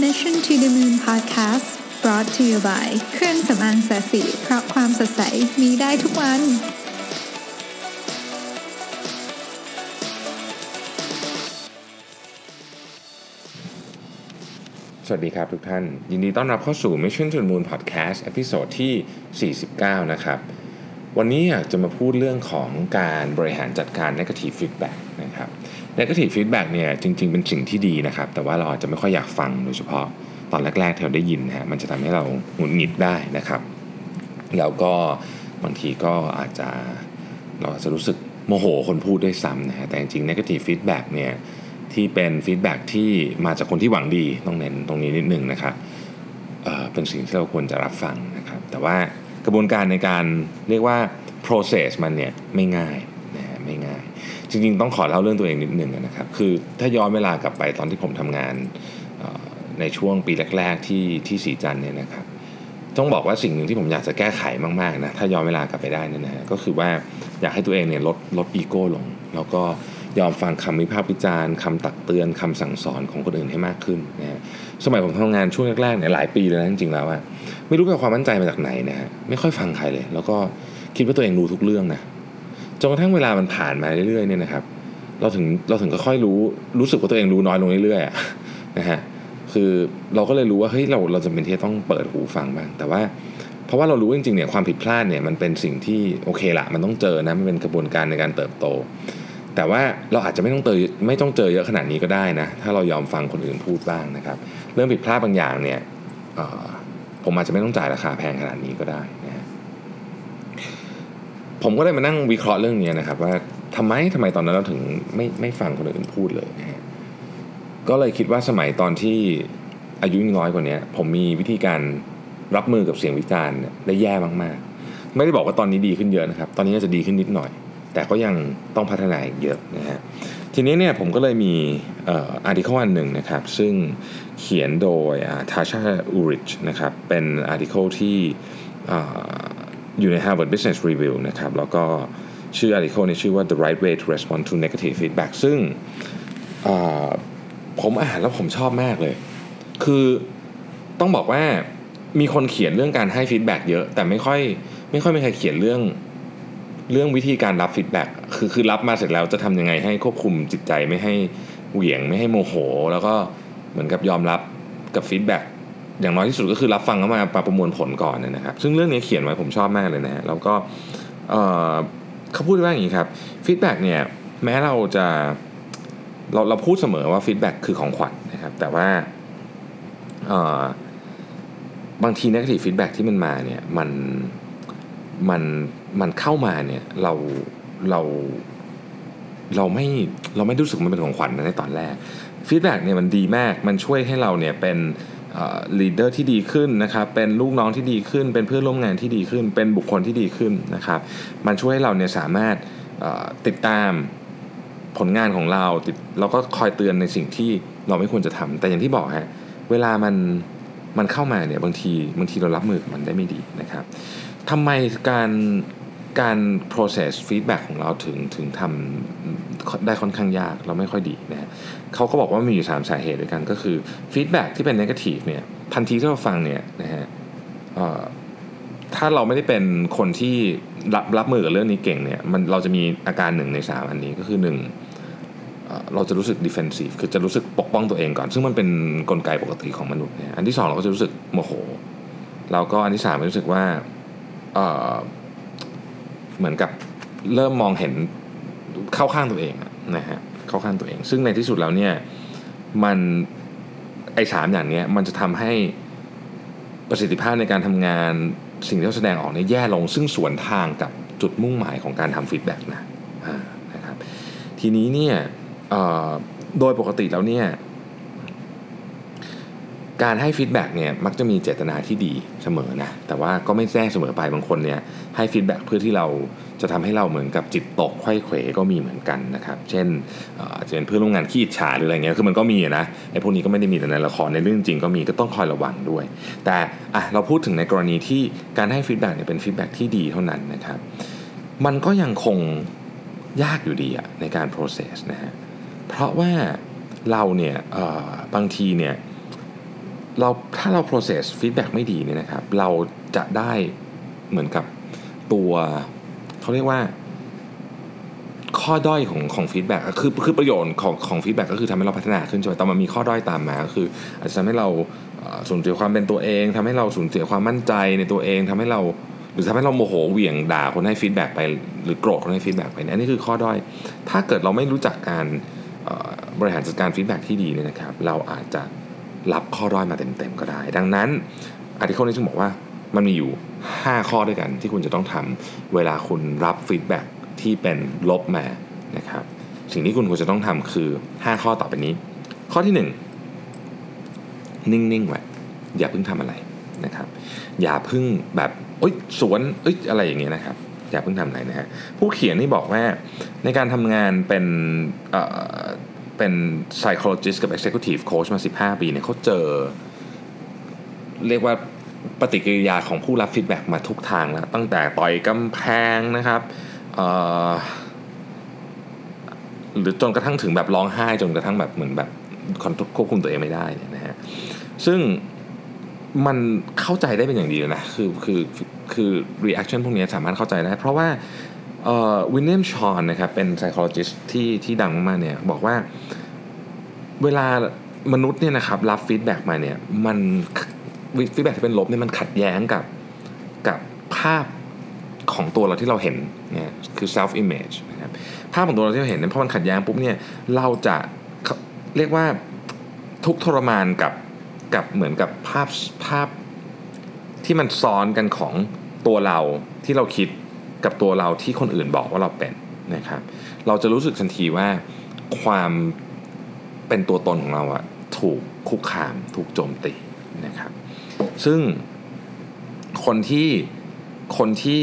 Mission to the Moon Podcast brought to you by เครื่องสำอางแสสีเพราะความสดใสมีได้ทุกวัน สวัสดีครับทุกท่าน ยินดีต้อนรับเข้าสู่ Mission to the Moon Podcast ตอนที่ 49 นะครับ วันนี้อยากจะมาพูดเรื่องของการบริหารจัดการ negative feedback นะครับ negative feedback เนี่ยจริง ๆ เป็นสิ่งที่ดีนะครับ แต่ว่าเราอาจจะไม่ค่อยอยากฟังโดยเฉพาะตอนแรกๆที่เราได้ยินนะฮะมันจะทำให้เราหงุดหงิดได้นะครับ แล้วก็บางทีก็อาจจะเราอาจจะรู้สึกโมโหคนพูดด้วยซ้ำนะฮะแต่จริงๆ negative feedback เนี่ยที่เป็นฟีดแบ็ที่มาจากคนที่หวังดีต้องเน้นตรงนี้นิดนึงนะครับเเป็นสิ่งที่เราควรจะรับฟังนะครับ แต่ว่ากระบวนการในการเรียกว่า process มันเนี่ยไม่ง่ายนะฮะไม่ง่าย จริงๆ ต้องขอเล่าเรื่องตัวเองนิดนึงนะครับ คือถ้าย้อนเวลากลับไปตอนที่ผมทำงานในช่วงปีแรก ๆ ที่ที่สีจันทร์เนี่ยนะครับ ต้องบอกว่าสิ่งหนึ่งที่ผมอยากจะแก้ไขมากๆนะถ้าย้อนเวลากลับไปได้เนยนะฮะก็คือว่าอยากให้ตัวเองเนี่ยลดลดอีโก้ลง แล้วก็ยอมฟังคำวิพากษ์วิจารณ์คำตักเตือนคำสั่งสอนของคนอื่นให้มากขึ้นนะฮะสมัยผมทำงานช่วงแรกๆเนี่ยหลายปีเลยนะจริงๆแล้วอะไม่รู้ไปเอาความมั่นใจมาจากไหนนะฮะไม่ค่อยฟังใครเลย แล้วก็คิดว่าตัวเองรู้ทุกเรื่องนะ จนกระทั่งเวลามันผ่านมาเรื่อยๆเนี่ยนะครับ เราถึงเราถึงก็ค่อยรู้รู้สึกว่าตัวเองรู้น้อยลงเรื่อยๆนะฮะคือเราก็เลยรู้ว่าเฮ้ยเราเราจะเป็นที่จะต้องเปิดหูฟังบ้างแต่ว่าเพราะว่าเรารู้จริงๆเนี่ยความผิดพลาดเนี่ยมันเป็นสิ่งที่โอเคละมันต้องเจอนะมันเป็นกระบวนการในการเติบโต แต่ว่าเราอาจจะไม่ต้องเจอไม่ต้องเจอเยอะขนาดนี้ก็ได้นะถ้าเรายอมฟังคนอื่นพูดบ้างนะครับ เรื่องผิดพลาดบางอย่างเนี่ยผมอาจจะไม่ต้องจ่ายราคาแพงขนาดนี้ก็ได้ ผมก็เลยมานั่งวิเคราะห์เรื่องนี้นะครับ ว่าทำไมทำไมตอนนั้นเราถึงไม่ไม่ฟังคนอื่นพูดเลยนะฮะก็เลยคิดว่าสมัยตอนที่อายุน้อยกว่านี้ผมมีวิธีการรับมือกับเสียงวิจารณ์ได้แย่มากๆ ไม่ได้บอกว่าตอนนี้ดีขึ้นเยอะนะครับ ตอนนี้อาจจะดีขึ้นนิดหน่อย แต่ก็ยังต้องพัฒนาอีกเยอะนะฮะทีนี้เนี่ยผมก็เลยมี article อันหนึ่งนะครับ ซึ่งเขียนโดย Tasha Eurich นะครับ เป็น article ที่ อยู่ใน Harvard Business Review นะครับแล้วก็ชื่อ article นี้ชื่อว่า The Right Way to Respond to Negative Feedback ซึ่งผมอ่านแล้วผมชอบมากเลย คือต้องบอกว่ามีคนเขียนเรื่องการให้ feedback เยอะ แต่ไม่ค่อยไม่ค่อยมีใครเขียนเรื่องเรื่องวิธีการรับ feedback คือคือรับมาเสร็จแล้วจะทำยังไงให้ควบคุมจิตใจไม่ให้เหวี่ยงไม่ให้โมโห แล้วก็เหมือนกับยอมรับกับ feedback อย่างน้อยที่สุดก็คือรับฟังแล้วมาประมวลผลก่อนนะครับ ซึ่งเรื่องนี้เขียนไว้ผมชอบมากเลยนะฮะแล้วก็เอ่อเขาพูดว่าอย่างนี้ครับ feedback เนี่ยแม้เราจะเราเราพูดเสมอว่า feedback คือของขวัญนะครับ แต่ว่าบางทีน e g a t i v e feedback ที่มันมาเนี่ยมันมันมันเข้ามาเนี่ยเราเราเราไม่เราไม่รู้สึกมันเป็นของขวัญในตอนแรก feedback เนี่ยมันดีมากมันช่วยให้เราเนี่ยเป็น leader ที่ดีขึ้นนะครับ เป็นลูกน้องที่ดีขึ้น เป็นเพื่อนร่วมงานที่ดีขึ้น เป็นบุคคลที่ดีขึ้นนะครับ มันช่วยให้เราเนี่ยสามารถติดตามผลงานของเราติดเราก็คอยเตือนในสิ่งที่เราไม่ควรจะทำแต่อย่างที่บอกฮะเวลามันมันเข้ามาเนี่ยบางทีบางทีเรารับมือกับมันได้ไม่ดีนะครับทำไมการ การ process feedback ของเราถึงถึงทำได้ค่อนข้างยากเราไม่ค่อยดีนะเขาก็บอกว่ามีอยู่สามสาเหตุด้วยกันก็คือ feedback ที่เป็น negative เนี่ยทันทีที่เราฟังเนี่ยนะฮะถ้าเราไม่ได้เป็นคนที่รับรับมือกับเรื่องนี้เก่งเนี่ยมันเราจะมีอาการหนึ่งในสามอันนี้ก็คือหนึ่งเราจะรู้สึก defensive คือจะรู้สึกปกป้องตัวเองก่อน ซึ่งมันเป็นนกลไกปกติของมนุษย์เนี่ยอันที่สองเราก็จะรู้สึกโมโห แล้วก็อันที่สามรู้สึกว่า เหมือนกับเริ่มมองเห็นเข้าข้างตัวเองนะฮะเข้าข้างตัวเอง ซึ่งในที่สุดแล้วเนี่ยมันไอ้สามอย่างนี้มันจะทำให้ประสิทธิภาพในการทำงานสิ่งที่เขาแสดงออกเนี่ยแย่ลง ซึ่งสวนทางกับจุดมุ่งหมายของการทำ feedback นะนะครับทีนี้เนี่ยโดยปกติแล้วเนี่ย การให้ feedback เนี่ยมักจะมีเจตนาที่ดีเสมอนะแต่ว่าก็ไม่จริงเสมอไปบางคนเนี่ยให้ feedback เพื่อที่เราจะทำให้เราเหมือนกับจิตตกไขว้เขวก็มีเหมือนกันนะครับเช่นอาจจะเป็นเพื่อนร่วมงานขี้อิจฉาหรืออะไรเงี้ยคือมันก็มีนะไอ้พวกนี้ก็ไม่ได้มีแต่ในละครในเรื่องจริงก็มีก็ต้องคอยระวังด้วย แต่อะเราพูดถึงในกรณีที่การให้ feedback เนี่ยเป็น feedback ที่ดีเท่านั้นนะครับมันก็ยังคงยากอยู่ดีอะในการ process นะฮะเพราะว่าเราเนี่ยบางทีเนี่ย เราถ้าเรา process feedback ไม่ดีเนี่ยนะครับ เราจะได้เหมือนกับตัวเขาเรียกว่าข้อด้อยของของ feedback คือคือประโยชน์ของของ feedback ก็คือทำให้เราพัฒนาขึ้นใช่ไหมแต่มันมีข้อด้อยตามมาก็คือ อาจจะทำให้เราสูญเสียความเป็นตัวเองทำให้เราสูญเสียความมั่นใจในตัวเองทำให้เราหรือทำให้เราโมโหเหวี่ยงด่าคนให้ feedback ไป หรือโกรธคนให้ feedback ไปนี่คือข้อด้อย ถ้าเกิดเราไม่รู้จักการบริหารจัดการ feedback ที่ดีเนี่ยนะครับ เราอาจจะ รับข้อด้อยมาเต็มๆก็ได้ ดังนั้น article นี้จึงบอกว่ามันมีอยู่ 5 ข้อด้วยกันที่คุณจะต้องทำเวลาคุณรับ feedback ที่เป็นลบมานะครับสิ่งที่คุณควรจะต้องทำคือ 5 ข้อต่อไปนี้ ข้อที่ 1 นิ่งๆไว้อย่าเพิ่งทำอะไรนะครับ อย่าเพิ่งแบบเอ้ยสวนเอ้ยอะไรอย่างเงี้ยนะครับอย่าเพิ่งทำอะไรนะฮะผู้เขียนนี่บอกว่าในการทำงานเป็น เป็น psychologist กับ executive coach มา 15 ปีเนี่ยเขาเจอ เรียกว่าปฏิกิริยาของผู้รับ feedback มาทุกทางแล้ว ตั้งแต่ต่อยกำแพงนะครับหรือจนกระทั่งถึงแบบร้องไห้จนกระทั่งแบบเหมือนแบบควบคุมตัวเองไม่ได้เนี่ยนะฮะซึ่งมันเข้าใจได้เป็นอย่างดีนะคือคือคือ reaction พวกนี้สามารถเข้าใจได้ เพราะว่า William Swann นะครับเป็น psychologist ที่ที่ดังมากเนี่ยบอกว่าเวลามนุษย์เนี่ยนะครับรับ feedback มาเนี่ยมันfeedback ที่เป็นลบเนี่ยมันขัดแย้งกับกับภาพของตัวเราที่เราเห็นเนี่ยคือ self image นะครับภาพของตัวเราที่เราเห็นเนี่ยพอมันขัดแย้งปุ๊บเนี่ยเราจะเรียกว่าทุกข์ทรมานกับกับเหมือนกับภาพภาพที่มันซ้อนกันของตัวเราที่เราคิด กับตัวเราที่คนอื่นบอกว่าเราเป็นนะครับ เราจะรู้สึกทันทีว่าความเป็นตัวตนของเราอะถูกคุกคามถูกโจมตีนะครับ ซึ่งคนที่คนที่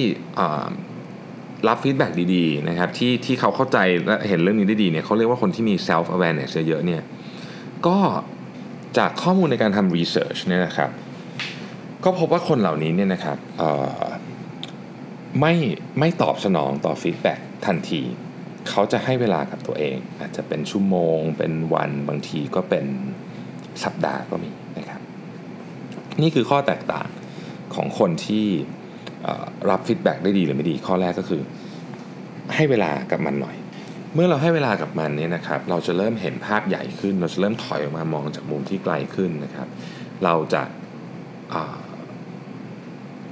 รับ feedback ดีๆนะครับที่ที่เขาเข้าใจและเห็นเรื่องนี้ได้ดีเนี่ยเขาเรียกว่าคนที่มี self awareness เยอะๆเนี่ยก็จากข้อมูลในการทำ research เนี่ยนะครับ ก็พบว่าคนเหล่านี้เนี่ยนะครับ ไม่ไม่ตอบสนองต่อ feedbackทันที เขาจะให้เวลากับตัวเอง อาจจะเป็นชั่วโมง เป็นวันบางทีก็เป็นสัปดาห์ก็มีนะครับ นี่คือข้อแตกต่างของคนที่รับฟีดแบ็กได้ดีหรือไม่ดี ข้อแรกก็คือ ให้เวลากับมันหน่อย เมื่อเราให้เวลากับมันเนี่ยนะครับ เราจะเริ่มเห็นภาพใหญ่ขึ้น เราจะเริ่มถอยออกมามองจากมุมที่ไกลขึ้นนะครับ เราจะ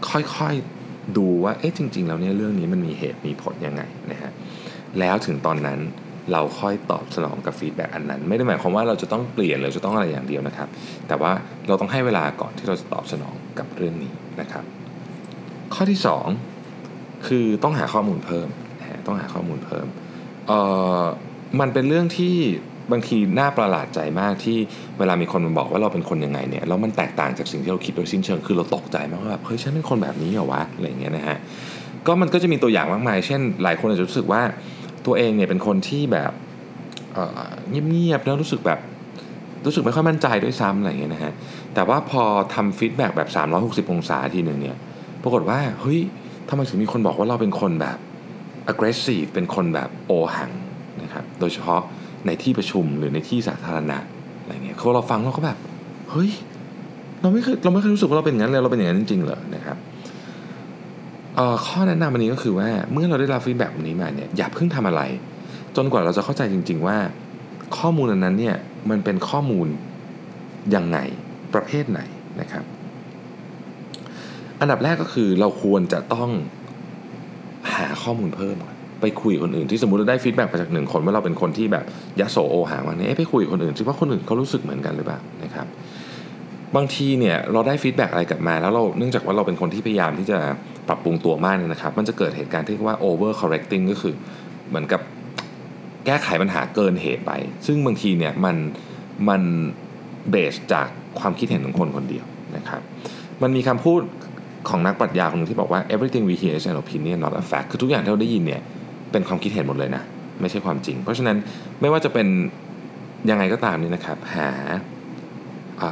ค่อยๆ ดูว่าเอ๊ะจริง ๆ แล้วเนี่ยเรื่องนี้มันมีเหตุมีผลยังไงนะฮะแล้วถึงตอนนั้นเราค่อยตอบสนองกับ feedback อันนั้น ไม่ได้หมายความว่าเราจะต้องเปลี่ยนหรือจะต้องอะไรอย่างเดียวนะครับ แต่ว่าเราต้องให้เวลาก่อนที่เราจะตอบสนองกับเรื่องนี้นะครับ ข้อที่ 2 คือต้องหาข้อมูลเพิ่ม ต้องหาข้อมูลเพิ่มเอ่อมันเป็นเรื่องที่ บางทีน่าประหลาดใจมากที่เวลามีคนมาบอกว่าเราเป็นคนยังไงเนี่ยแล้วมันแตกต่างจากสิ่งที่เราคิดโดยสิ้นเชิงคือเราตกใจมากว่าแบบเฮ้ยฉันเป็นคนแบบนี้เหรอวะอะไรอย่างเงี้ยนะฮะก็มันก็จะมีตัวอย่างมากมาย เช่น หลายคนอาจจะรู้สึกว่าตัวเองเนี่ยเป็นคนที่แบบเงียบๆแล้วรู้สึกแบบรู้สึกไม่ค่อยมั่นใจด้วยซ้ำอะไรอย่างเงี้ยนะฮะแต่ว่าพอทำ feedback แบบ 360 องศาทีหนึ่งเนี่ยปรากฏว่าเฮ้ยทำไมถึงมีคนบอกว่าเราเป็นคนแบบ aggressive เป็นคนแบบโอหังนะครับโดยเฉพาะ ในที่ประชุมหรือในที่สาธารณะอะไรเงี้ยเขาเราฟังเราก็แบบเฮ้ยเราไม่เคยเราไม่เคยรู้สึกว่าเราเป็นอย่างนั้นเลยเราเป็นอย่างนั้นจริงๆเหรอนะครับข้อแนะนำอันนี้ก็คือว่าเมื่อเราได้รับ feedback แบบนี้มาเนี่ยอย่าเพิ่งทำอะไร จนกว่าเราจะเข้าใจจริง ๆ ว่า ข้อมูลอันนั้นเนี่ยมันเป็นข้อมูลยังไงประเภทไหนนะครับ อันดับแรกก็คือเราควรจะต้องหาข้อมูลเพิ่มก่อน ไปคุยคนอื่นที่สมมติเราได้ feedback มาจากหนึ่งคนว่าเราเป็นคนที่แบบยโสโอหังอันนี้ไปคุยกับคนอื่นซิว่าคนอื่นเขารู้สึกเหมือนกันหรือเปล่านะครับบางทีเนี่ยเราได้ feedback อะไรกลับมา แล้วเราเนื่องจากว่าเราเป็นคนที่พยายามที่จะปรับปรุงตัวมากเนี่ยนะครับ มันจะเกิดเหตุการณ์ที่เรียกว่า over correcting ก็คือเหมือนกับแก้ไขปัญหาเกินเหตุไป ซึ่งบางทีเนี่ยมันมัน base จากความคิดเห็นของคนคนเดียวนะครับ มันมีคำพูดของนักปรัชญาคนหนึ่งที่บอกว่า everything we hear is an opinion not a fact คือทุกอย่างที่เราได้ยินเนี่ย เป็นความคิดเห็นหมดเลยนะ ไม่ใช่ความจริง เพราะฉะนั้นไม่ว่าจะเป็นยังไงก็ตามนี่นะครับ หาอ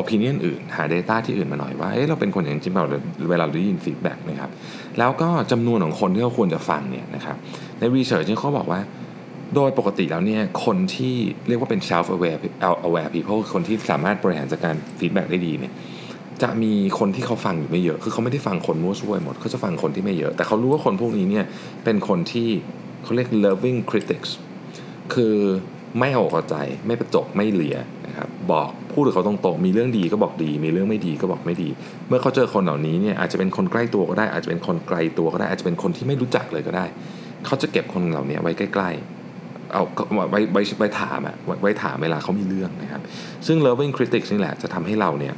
opinion อื่น หา data ที่อื่นมาหน่อยว่าเเราเป็นคนอย่างจริงเปล่าเวลาเราได้ยิน feedback นะครับ แล้วก็จำนวนของคนที่เราควรจะฟังเนี่ยนะครับ ใน research เนี่ยเขาบอกว่าโดยปกติแล้วเนี่ยคนที่เรียกว่าเป็น self aware aware people คนที่สามารถบริหารจัดการ feedback ได้ดีเนี่ย จะมีคนที่เขาฟังอยู่ไม่เยอะ คือเขาไม่ได้ฟังคนมั่วซั่วหมด เขาจะฟังคนที่ไม่เยอะ แต่เขารู้ว่าคนพวกนี้เนี่ยเป็นคนที่เขาเรียก loving critics คือไม่เอาอกใจ ไม่ประจบไม่เหลียนะครับ บอกพูดกับเขาตรงๆ มีเรื่องดีก็บอกดี มีเรื่องไม่ดีก็บอกไม่ดี เมื่อเขาเจอคนเหล่านี้เนี่ยอาจจะเป็นคนใกล้ตัวก็ได้ อาจจะเป็นคนไกลตัวก็ได้ อาจจะเป็นคนที่ไม่รู้จักเลยก็ได้ เขาจะเก็บคนเหล่านี้ไว้ใกล้ ๆเอาไว้ไว้ไว้ถามอะไว้ถามเวลาเขามีเรื่องนะครับ ซึ่ง loving critics นี่แหละจะทำให้เราเนี่ย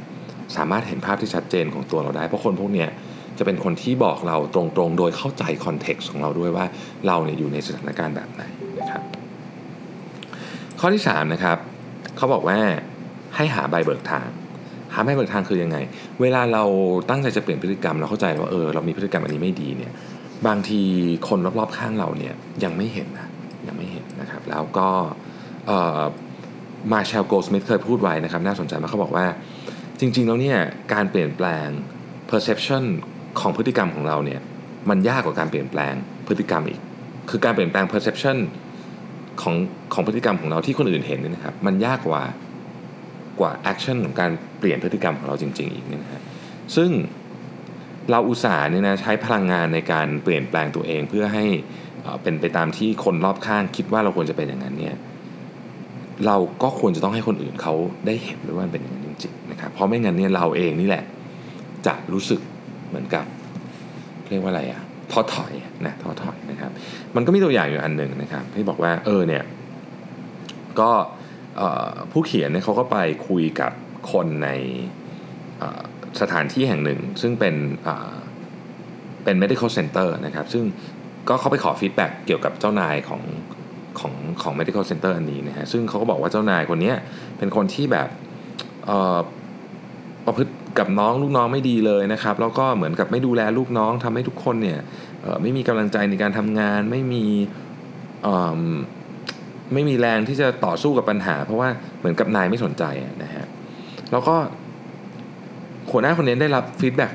สามารถเห็นภาพที่ชัดเจนของตัวเราได้ เพราะคนพวกเนี้ยจะเป็นคนที่บอกเราตรงๆ โดยเข้าใจ context ของเราด้วยว่าเราเนี่ยอยู่ในสถานการณ์แบบไหนนะครับ ข้อที่3นะครับเขาบอกว่าให้หาใบเบิกทาง หาใบเบิกทางคือยังไง เวลาเราตั้งใจจะเปลี่ยนพฤติกรรมเราเข้าใจว่าเออเรามีพฤติกรรมอันนี้ไม่ดีเนี่ยบางทีคนรอบๆข้างเราเนี่ยยังไม่เห็นนะยังไม่เห็นนะครับ แล้วก็ Marshall Goldsmith เคยพูดไว้นะครับ น่าสนใจมากเขาบอกว่า จริงๆแล้วเนี่ยการเปลี่ยนแปลง perception ของพฤติกรรมของเราเนี่ยมันยากกว่าการเปลี่ยนแปลงพฤติกรรมอีก คือการเปลี่ยนแปลง perception ของของพฤติกรรมของเราที่คนอื่นเห็นเนี่ยนะครับมันยากกว่ากว่าแอคชั่นของการเปลี่ยนพฤติกรรมของเราจริง ๆ อีกเนี่ยนะฮะซึ่งเราอุตส่าห์เนี่ยนะใช้พลังงานในการเปลี่ยนแปลงตัวเองเพื่อให้เป็นไปตามที่คนรอบข้างคิดว่าเราควรจะเป็นอย่างนั้นเนี่ยเราก็ควรจะต้องให้คนอื่นเขาได้เห็นด้วยว่าเป็นอย่างนั้น ริงๆนะครับเพราะไม่งั้นเนี่ยเราเองนี่แหละ จะรู้สึกเหมือนกับเรียกว่าอะไรอะท้อถอยนะท้อถอยนะครับ มันก็มีตัวอย่างอยู่อันหนึ่งนะครับที่บอกว่าเออเนี่ยก็ผู้เขียนเนี่ยเขาก็ไปคุยกับคนในสถานที่แห่งหนึ่ง ซึ่งเป็นเป็น medical center นะครับ ซึ่งก็เขาไปขอ feedback เกี่ยวกับเจ้านายของของของ medical center อันนี้นะฮะซึ่งเขาก็บอกว่าเจ้านายคนนี้เป็นคนที่แบบ ประพฤติกับน้องลูกน้องไม่ดีเลยนะครับแล้วก็เหมือนกับไม่ดูแลลูกน้องทำให้ทุกคนเนี่ยไม่มีกำลังใจในการทำงานไม่มีไม่มีแรงที่จะต่อสู้กับปัญหา เพราะว่าเหมือนกับนายไม่สนใจนะฮะแล้วก็หัวหน้าคนนี้ได้รับ feedback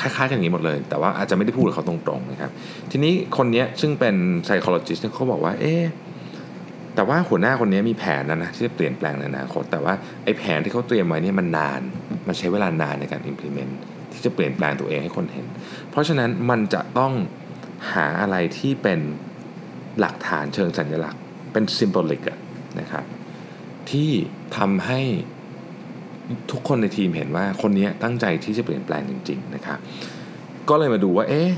คล้ายๆกันอย่างนี้หมดเลย แต่ว่าอาจจะไม่ได้พูดกับเขาตรงๆนะครับ ทีนี้คนนี้ซึ่งเป็น psychologist เขาบอกว่า เอ๊ แต่ว่าหัวหน้าคนนี้มีแผนนะนะที่จะเปลี่ยนแปลงในอนาคต แต่ว่าไอ้แผนที่เขาเตรียมไว้นี่มันนาน มันใช้เวลานานในการ implement ที่จะเปลี่ยนแปลงตัวเองให้คนเห็น เพราะฉะนั้นมันจะต้องหาอะไรที่เป็นหลักฐานเชิงสัญลักษณ์ เป็น symbolic นะครับที่ทำให้ทุกคนในทีมเห็นว่าคนนี้ตั้งใจที่จะเปลี่ยนแปลงจริง ๆ นะครับ ก็เลยมาดูว่าเอ๊ะ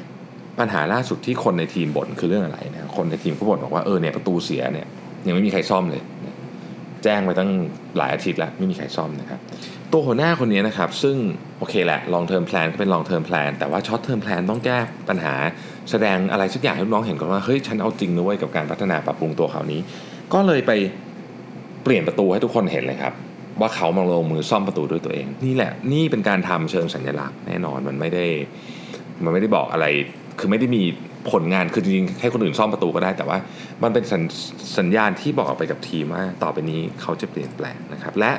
ปัญหาล่าสุดที่คนในทีมบ่นคือเรื่องอะไรนะคนในทีมก็บ่นบอกว่าเออเนี่ยประตูเสียเนี่ย ยังไม่มีใครซ่อมเลย แจ้งไปตั้งหลายอาทิตย์แล้วไม่มีใครซ่อมนะครับ ตัวหัวหน้าคนนี้นะครับ ซึ่งโอเคแหละ long term plan ก็เป็น long term plan แต่ว่า short term plan ต้องแก้ปัญหาแสดงอะไรสักอย่างให้น้องเห็นก่อนว่าเฮ้ยฉันเอาจริงนะเว้ยกับการพัฒนาปรับปรุงตัวเขานี้ ก็เลยไปเปลี่ยนประตูให้ทุกคนเห็นเลยครับว่าเขามาลงมือซ่อมประตูด้วยตัวเอง นี่แหละนี่เป็นการทำเชิงสัญลักษณ์แน่นอนมันไม่ได้ มันไม่ได้บอกอะไร คือไม่ได้มีผลงานคือจริงๆให้คนอื่นซ่อมประตูก็ได้ แต่ว่ามันเป็นสัญสญญาณที่บอกไปกับทีมว่าต่อไปนี้เขาจะเปลี่ยนแปลงนะครับ และ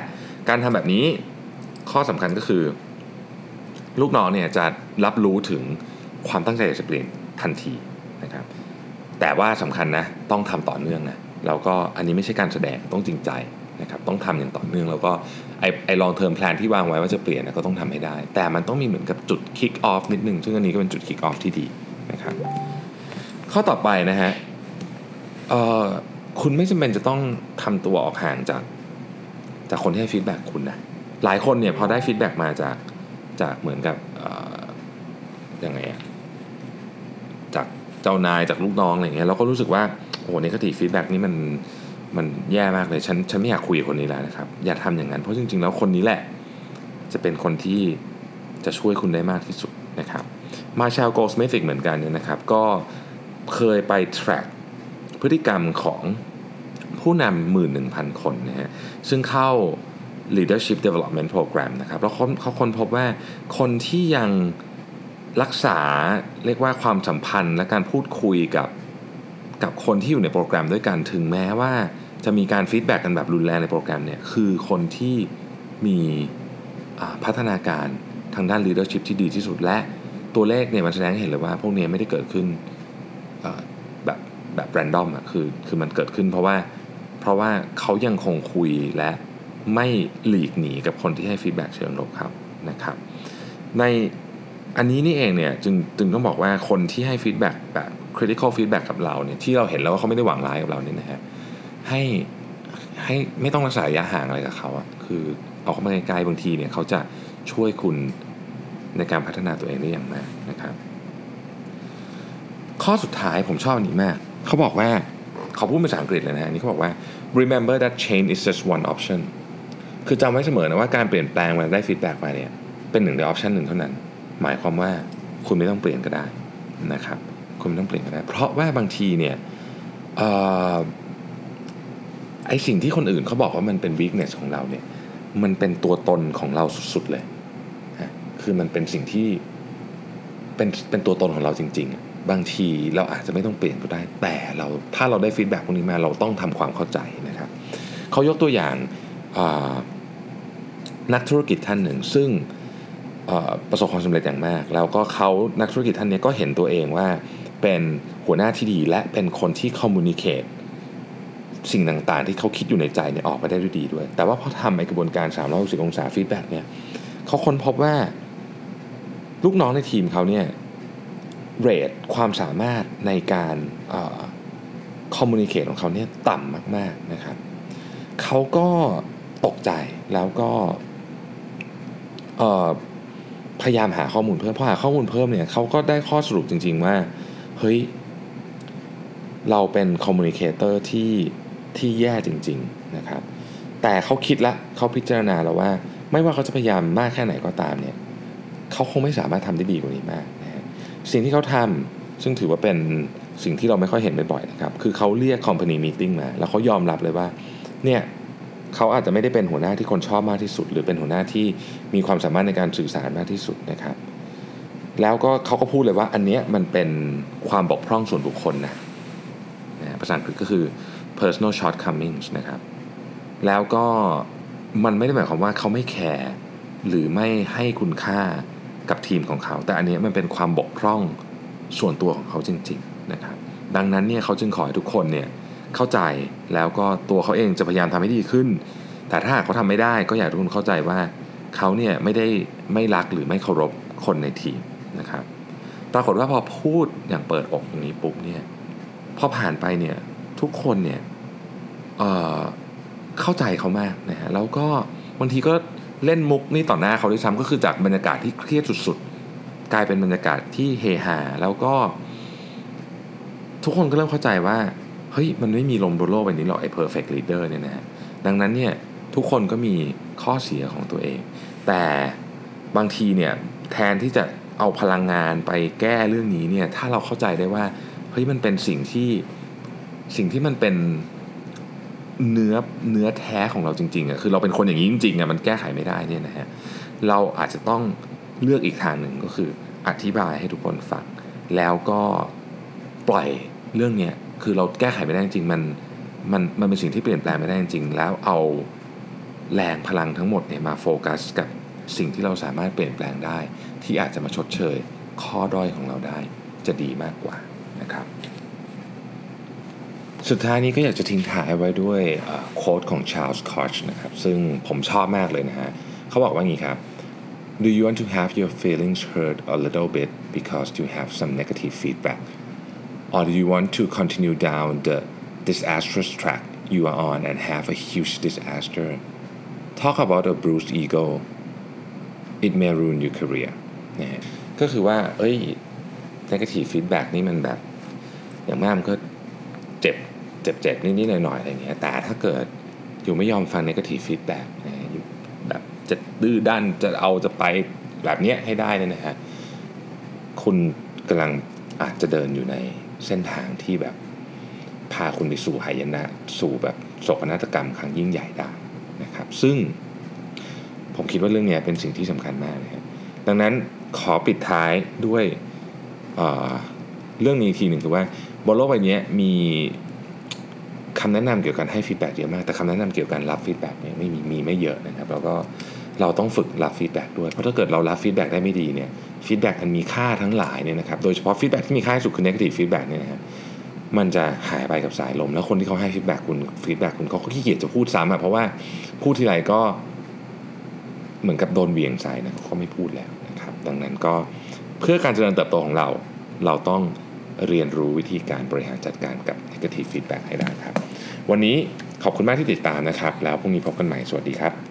การทำแบบนี้ข้อสำคัญก็คือ ลูกน้องเนี่ยจะรับรู้ถึงความตั้งใจจะเปลี่ยนทันทีนะครับ แต่ว่าสำคัญนะต้องทำต่อเนื่องนะแล้วก็อันนี้ไม่ใช่การแสดงต้องจริงใจนะครับต้องทำอย่างต่อเนื่องแล้วก็ไอไอ long-term plan ที่วางไว้ว่าจะเปลี่ยนนะก็ต้องทำให้ได้ แต่มันต้องมีเหมือนกับจุด kick off นิดนึง ซึ่งอันนี้ก็เป็นจุด kick off ที่ดี นะครับ ข้อต่อไปนะฮะคุณไม่จำเป็นจะต้องทำตัวออกห่างจากจากคนที่ให้ feedback คุณนะหลายคนเนี่ยพอได้ feedback มาจากจากเหมือนกับยังไงอะจากเจ้านายจากลูกน้องอะไรเงี้ยเราก็รู้สึกว่าโอ้โหนี่คติ feedback นี้มันมันแย่มากเลยฉันฉันไม่อยากคุยกับคนนี้แล้วนะครับ อย่าทำอย่างนั้นเพราะจริง ๆ แล้วคนนี้แหละ จะเป็นคนที่จะช่วยคุณได้มากที่สุดนะครับ Marshall Goldsmith เหมือนกันเนี่ยนะครับ ก็เคยไป track พฤติกรรมของผู้นำหมื่นหนึ่งพันคนนะฮะซึ่งเข้า leadership development program นะครับ แล้วเขาเขาค้นพบว่าคนที่ยังรักษาเรียกว่าความสัมพันธ์และการพูดคุยกับกับคนที่อยู่ในโปรแกรมด้วยกันถึงแม้ว่าจะมีการ feedback กันแบบรุนแรงในโปรแกรมเนี่ยคือคนที่มีพัฒนาการทางด้าน leadership ที่ดีที่สุดและ ตัวเลขเนี่ยมันแสดงให้เห็นเลยว่า พวกนี้ไม่ได้เกิดขึ้นแบบแบบ random อะคือคือมันเกิดขึ้นเพราะว่าเพราะว่าเขายังคงคุยและไม่หลีกหนีกับคนที่ให้ feedback เชิงลบครับนะครับ ในอันนี้นี่เองเนี่ยจึงจึงต้องบอกว่าคนที่ให้ feedback แบบ critical feedback กับเราเนี่ยที่เราเห็นแล้วว่าเขาไม่ได้หวังร้ายกับเราเนี่ยนะฮะให้ให้ไม่ต้องรักษาระยะห่างอะไรกับเขาอะคือเอาเข้ามาใกล้ๆบางทีเนี่ยเขาจะช่วยคุณ ในการพัฒนาตัวเองได้อย่างมากนะครับ ข้อสุดท้ายผมชอบนี้มาก เขาบอกว่าเขาพูดภาษาอังกฤษเลยนะอันนี่เขาบอกว่า remember that change is just one option คือจำไว้เสมอนะว่าการเปลี่ยนแปลงมาได้ feedback มาเนี่ยเป็นหนึ่งใน option หนึ่งเท่านั้น หมายความว่าคุณไม่ต้องเปลี่ยนก็ได้นะครับ คุณไม่ต้องเปลี่ยนก็ได้ เพราะว่าบางทีเนี่ยออไอสิ่งที่คนอื่นเขาบอกว่ามันเป็น weakness ของเราเนี่ยมันเป็นตัวตนของเราสุดๆเลย คือมันเป็นสิ่งที่เป็นเป็นตัวตนของเราจริง ๆ บางทีเราอาจจะไม่ต้องเปลี่ยนก็ได้ แต่เราถ้าเราได้ feedback พวกนี้มาเราต้องทำความเข้าใจนะครับเขายกตัวอย่างนักธุรกิจท่านหนึ่ง ซึ่งประสบความสำเร็จอย่างมาก แล้วก็เขานักธุรกิจท่านนี้ก็เห็นตัวเองว่าเป็นหัวหน้าที่ดีและเป็นคนที่ communicate สิ่งต่างๆ ที่เขาคิดอยู่ในใจเนี่ยออกมาได้ด้วยดีด้วย แต่ว่าพอทำไอกระบวนการ 360 องศา feedback เนี่ยเขาค้นพบว่า ลูกน้องในทีมเขาเนี่ย rate ความสามารถในการ communicate ของเขาเนี่ยต่ำมากๆนะครับเขาก็ตกใจแล้วก็พยายามหาข้อมูลเพิ่มพอหาข้อมูลเพิ่มเนี่ยเขาก็ได้ข้อสรุปจริง ๆ ว่า เฮ้ย เราเป็น communicator ที่ที่แย่จริง ๆ นะครับ แต่เขาคิดละเขาพิจารณาแล้วว่า ไม่ว่าเขาจะพยายามมากแค่ไหนก็ตามเนี่ย เขาคงไม่สามารถทำได้ดีกว่านี้มากนะฮะสิ่งที่เขาทำซึ่งถือว่าเป็นสิ่งที่เราไม่ค่อยเห็นบ่อยๆนะครับ คือเขาเรียก company meeting มา แล้วเขายอมรับเลยว่า เนี่ยเขาอาจจะไม่ได้เป็นหัวหน้าที่คนชอบมากที่สุด หรือเป็นหัวหน้าที่มีความสามารถในการสื่อสารมากที่สุดนะครับ แล้วก็เขาก็พูดเลยว่าอันเนี้ยมันเป็นความบกพร่องส่วนบุคคลนะนะภาษาอังกฤษก็คือ personal shortcomings นะครับ แล้วก็มันไม่ได้หมายความว่าเขาไม่แคร์หรือไม่ให้คุณค่า กับทีมของเขา แต่อันนี้มันเป็นความบกพร่องส่วนตัวของเขาจริงๆนะครับดังนั้นเนี่ยเขาจึงขอให้ทุกคนเนี่ยเข้าใจแล้วก็ตัวเขาเองจะพยายามทำให้ดีขึ้น แต่ถ้าเขาทำไม่ได้ก็อยากให้ทุกคนเข้าใจว่าเขาเนี่ยไม่ได้ไม่รักหรือไม่เคารพคนในทีมนะครับปรากฏว่าพอพูดอย่างเปิดอกอย่างนี้ปุ๊บเนี่ยพอผ่านไปเนี่ยทุกคนเนี่ยเเข้าใจเขามากนะฮะแล้วก็บางทีก็ เล่นมุกนี่ต่อหน้าเขาด้วยซ้ำก็คือจากบรรยากาศที่เครียดสุดๆ กลายเป็นบรรยากาศที่เฮฮาแล้วก็ ทุกคนก็เริ่มเข้าใจว่า เฮ้ย มันไม่มีลมบนโลกใบนี้หรอกไอ้ perfect leader เนี่ยนะฮะดังนั้นเนี่ยทุกคนก็มีข้อเสียของตัวเอง แต่บางทีเนี่ยแทนที่จะเอาพลังงานไปแก้เรื่องนี้เนี่ยถ้าเราเข้าใจได้ว่าเฮ้ยมันเป็นสิ่งที่สิ่งที่มันเป็น เนื้อเนื้อแท้ของเราจริงๆอะคือเราเป็นคนอย่างนี้จริงๆอะมันแก้ไขไม่ได้เนี่ยนะฮะเราอาจจะต้องเลือกอีกทางหนึ่งก็คืออธิบายให้ทุกคนฟังแล้วก็ปล่อยเรื่องเนี้ยคือเราแก้ไขไม่ได้จริงมันมันมันเป็นสิ่งที่เปลี่ยนแปลงไม่ได้จริงแล้วเอาแรงพลังทั้งหมดเนี่ยมาโฟกัสกับสิ่งที่เราสามารถเปลี่ยนแปลงได้ ที่อาจจะมาชดเชยข้อด้อยของเราได้จะดีมากกว่านะครับ สุดท้ายนี้ก็อยากจะทิ้งท้ายไว้ด้วยโค้ดของ Charles Koch นะครับซึ่งผมชอบมากเลยนะฮะเขาบอกว่างี้ครับ Do you want to have your feelings hurt a little bit because you have some negative feedback or do you want to continue down the disastrous track you are on and have a huge disaster talk about a bruised ego it may ruin your career นะก็คือว่า เอ้ย negative feedback นี่มันแบบ อย่างมากมันก็ เจ็บเจ็บเจ็บนิดๆหน่อยๆอะไรเงี้ยแต่ถ้าเกิดอยู่ไม่ยอมฟัง negative feedback นะอยู่แบบจะดื้อด้านจะเอาจะไปแบบเนี้ยให้ได้เนี่ยนะฮะคุณกำลังอาจจะเดินอยู่ในเส้นทางที่แบบพาคุณไปสู่หายนะสู่แบบโศกนาฏกรรมครั้งยิ่งใหญ่ได้นะครับ ซึ่งผมคิดว่าเรื่องนี้เป็นสิ่งที่สำคัญมากนะฮะดังนั้นขอปิดท้ายด้วยเเรื่องนี้ทีหนึ่งคือว่า บนโลกใบนี้มีคำแนะนำเกี่ยวกับให้ feedback เยอะมาก แต่คำแนะนำเกี่ยวกับรับ feedback เนี่ยไม่มีมีไม่เยอะนะครับ แล้วก็เราต้องฝึกรับ feedback ด้วย เพราะถ้าเกิดเรารับ feedback ได้ไม่ดีเนี่ย feedback อันมีค่าทั้งหลายเนี่ยนะครับ โดยเฉพาะ feedback ที่มีค่าสุดคือ negative feedback เนี่ยนะฮะมันจะหายไปกับสายลม แล้วคนที่เขาให้ feedback คุณ feedback คุณเขาก็ขี้เกียจจะพูดซ้ำอะเพราะว่าพูดทีไรก็เหมือนกับโดนเหวี่ยงใส่นะเขาไม่พูดแล้วนะครับ ดังนั้นก็เพื่อการเจริญเติบโตของเราเราต้อง เรียนรู้วิธีการบริหารจัดการกับ negative feedback ให้ได้ครับ วันนี้ขอบคุณมากที่ติดตามนะครับ แล้วพรุ่งนี้พบกันใหม่ สวัสดีครับ